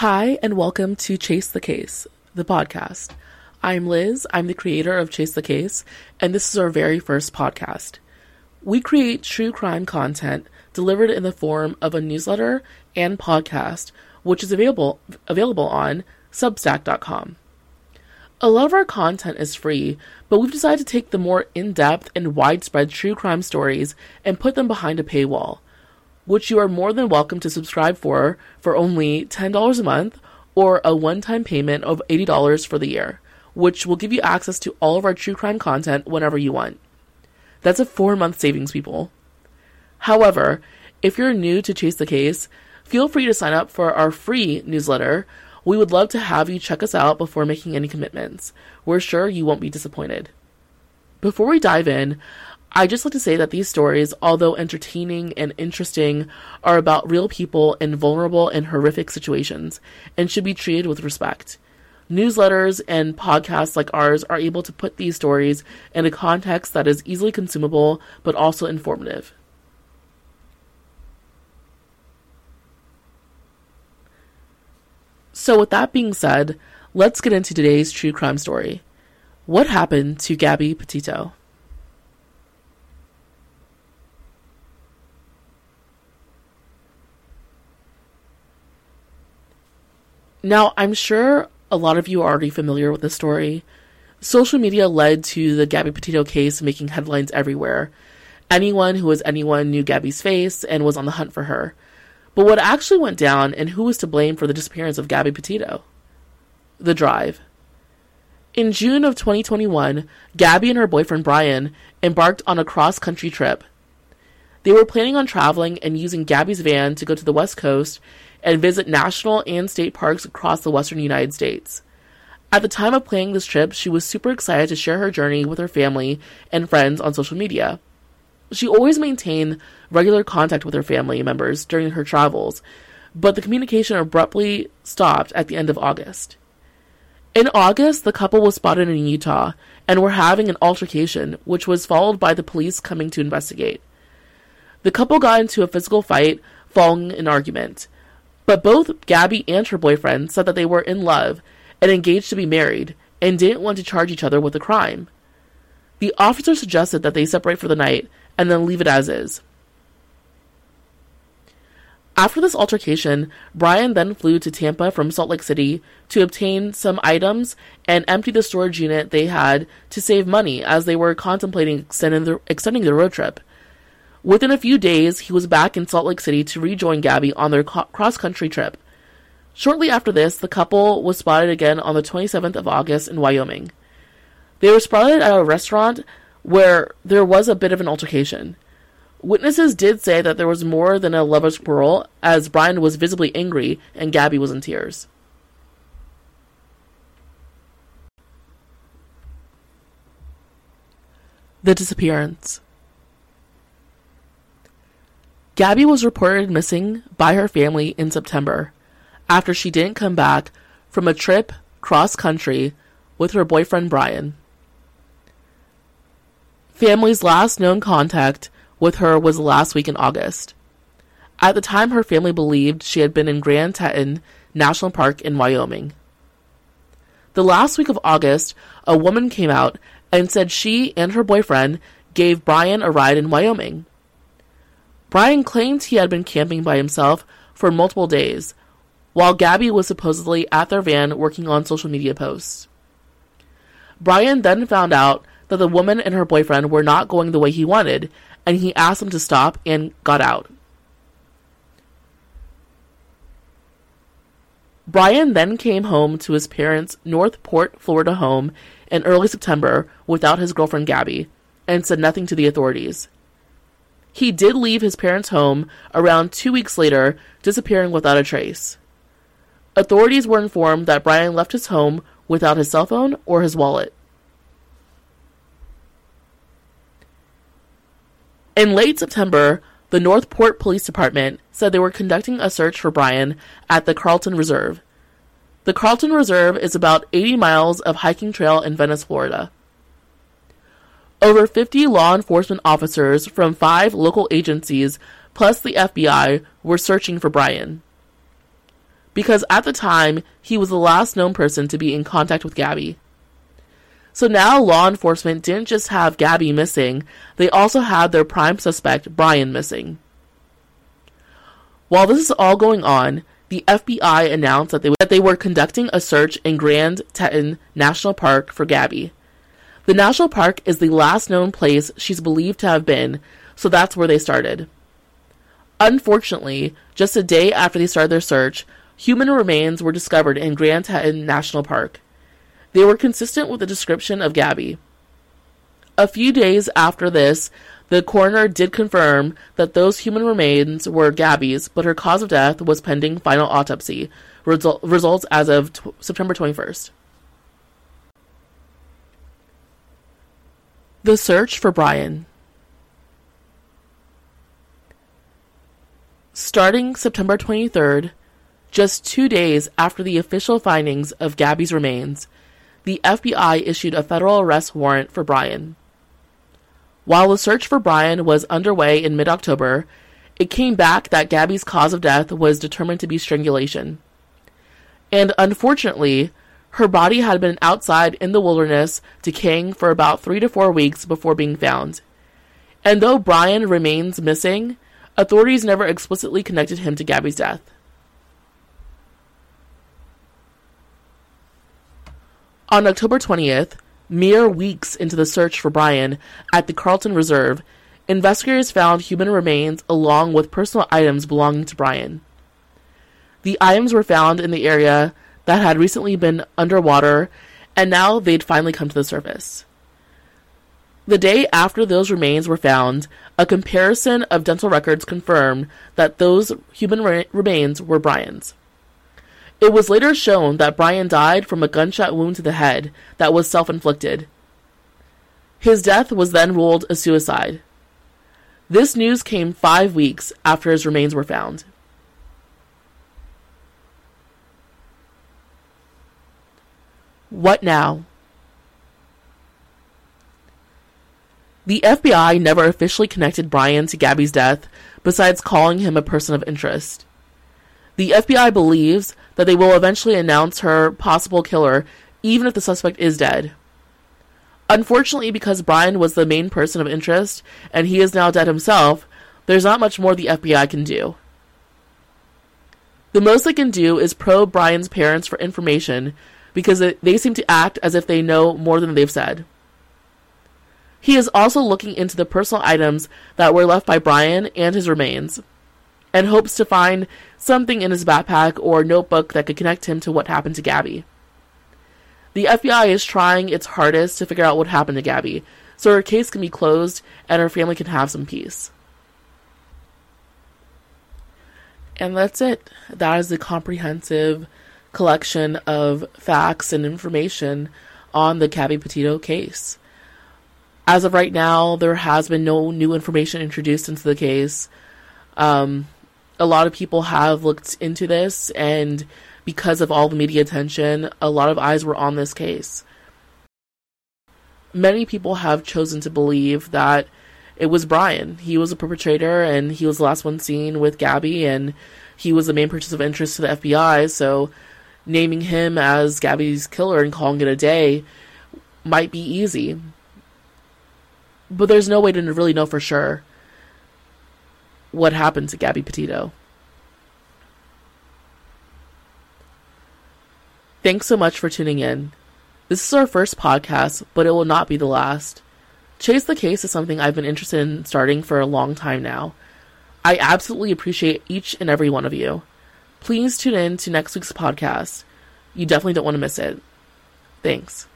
Hi, and welcome to Chase the Case, the podcast. I'm Liz, I'm the creator of Chase the Case, and this is our very first podcast. We create true crime content delivered in the form of a newsletter and podcast, which is available available on substack.com. A lot of our content is free, but we've decided to take the more in-depth and widespread true crime stories and put them behind a paywall which you are more than welcome to subscribe for for only $10 a month or a one time payment of $80 for the year, which will give you access to all of our true crime content whenever you want. That's a four month savings, people. However, if you're new to Chase the Case, feel free to sign up for our free newsletter. We would love to have you check us out before making any commitments. We're sure you won't be disappointed. Before we dive in, I just like to say that these stories, although entertaining and interesting, are about real people in vulnerable and horrific situations and should be treated with respect. Newsletters and podcasts like ours are able to put these stories in a context that is easily consumable but also informative. So, with that being said, let's get into today's true crime story. What happened to Gabby Petito? Now, I'm sure a lot of you are already familiar with this story. Social media led to the Gabby Petito case making headlines everywhere. Anyone who was anyone knew Gabby's face and was on the hunt for her. But what actually went down and who was to blame for the disappearance of Gabby Petito? The drive. In June of 2021, Gabby and her boyfriend Brian embarked on a cross country trip. They were planning on traveling and using Gabby's van to go to the West Coast and visit national and state parks across the western United States. At the time of planning this trip, she was super excited to share her journey with her family and friends on social media. She always maintained regular contact with her family members during her travels, but the communication abruptly stopped at the end of August. In August, the couple was spotted in Utah and were having an altercation, which was followed by the police coming to investigate. The couple got into a physical fight following an argument, but both Gabby and her boyfriend said that they were in love and engaged to be married and didn't want to charge each other with a crime. The officer suggested that they separate for the night and then leave it as is. After this altercation, Brian then flew to Tampa from Salt Lake City to obtain some items and empty the storage unit they had to save money as they were contemplating extending the, road trip. Within a few days, he was back in Salt Lake City to rejoin Gabby on their cross country trip. Shortly after this, the couple was spotted again on the 27th of August in Wyoming. They were spotted at a restaurant where there was a bit of an altercation. Witnesses did say that there was more than a lover's quarrel, as Brian was visibly angry and Gabby was in tears. The disappearance. Gabby was reported missing by her family in September after she didn't come back from a trip cross country with her boyfriend Brian. Family's last known contact with her was last week in August. At the time, her family believed she had been in Grand Teton National Park in Wyoming. The last week of August, a woman came out and said she and her boyfriend gave Brian a ride in Wyoming. Brian claimed he had been camping by himself for multiple days, while Gabby was supposedly at their van working on social media posts. Brian then found out that the woman and her boyfriend were not going the way he wanted, and he asked them to stop and got out. Brian then came home to his parents' North Port, Florida home in early September without his girlfriend Gabby and said nothing to the authorities. He did leave his parents' home around two weeks later, disappearing without a trace. Authorities were informed that Brian left his home without his cell phone or his wallet. In late September, the North Port Police Department said they were conducting a search for Brian at the Carlton Reserve. The Carlton Reserve is about 80 miles of hiking trail in Venice, Florida. Over 50 law enforcement officers from five local agencies, plus the FBI, were searching for Brian. because at the time, he was the last known person to be in contact with Gabby. So now law enforcement didn't just have Gabby missing, they also had their prime suspect, Brian, missing. While this is all going on, the FBI announced that they, that they were conducting a search in Grand Teton National Park for Gabby. The national park is the last known place she's believed to have been, so that's where they started. Unfortunately, just a day after they started their search, human remains were discovered in Grand Teton National Park. They were consistent with the description of Gabby. A few days after this, the coroner did confirm that those human remains were Gabby's, but her cause of death was pending final autopsy, result, results as of t- September 21st. The search for Brian. Starting September 23rd, just two days after the official findings of Gabby's remains, the FBI issued a federal arrest warrant for Brian. While the search for Brian was underway in mid October, it came back that Gabby's cause of death was determined to be strangulation. And unfortunately, her body had been outside in the wilderness decaying for about three to four weeks before being found. And though Brian remains missing, authorities never explicitly connected him to Gabby's death. On October 20th, mere weeks into the search for Brian at the Carlton Reserve, investigators found human remains along with personal items belonging to Brian. The items were found in the area that had recently been underwater, and now they'd finally come to the surface. The day after those remains were found, a comparison of dental records confirmed that those human re- remains were Brian's. It was later shown that Brian died from a gunshot wound to the head that was self inflicted. His death was then ruled a suicide. This news came five weeks after his remains were found. What now? The FBI never officially connected Brian to Gabby's death, besides calling him a person of interest. The FBI believes that they will eventually announce her possible killer, even if the suspect is dead. Unfortunately, because Brian was the main person of interest and he is now dead himself, there's not much more the FBI can do. The most they can do is probe Brian's parents for information because they seem to act as if they know more than they've said. He is also looking into the personal items that were left by Brian and his remains and hopes to find something in his backpack or notebook that could connect him to what happened to Gabby. The FBI is trying its hardest to figure out what happened to Gabby, so her case can be closed and her family can have some peace. And that's it. That is the comprehensive collection of facts and information on the Gabby Petito case. As of right now, there has been no new information introduced into the case. Um, a lot of people have looked into this, and because of all the media attention, a lot of eyes were on this case. Many people have chosen to believe that it was Brian. He was a perpetrator, and he was the last one seen with Gabby, and he was the main person of interest to the FBI, so naming him as Gabby's killer and calling it a day might be easy. But there's no way to really know for sure what happened to Gabby Petito. Thanks so much for tuning in. This is our first podcast, but it will not be the last. Chase the Case is something I've been interested in starting for a long time now. I absolutely appreciate each and every one of you. Please tune in to next week's podcast. You definitely don't want to miss it. Thanks.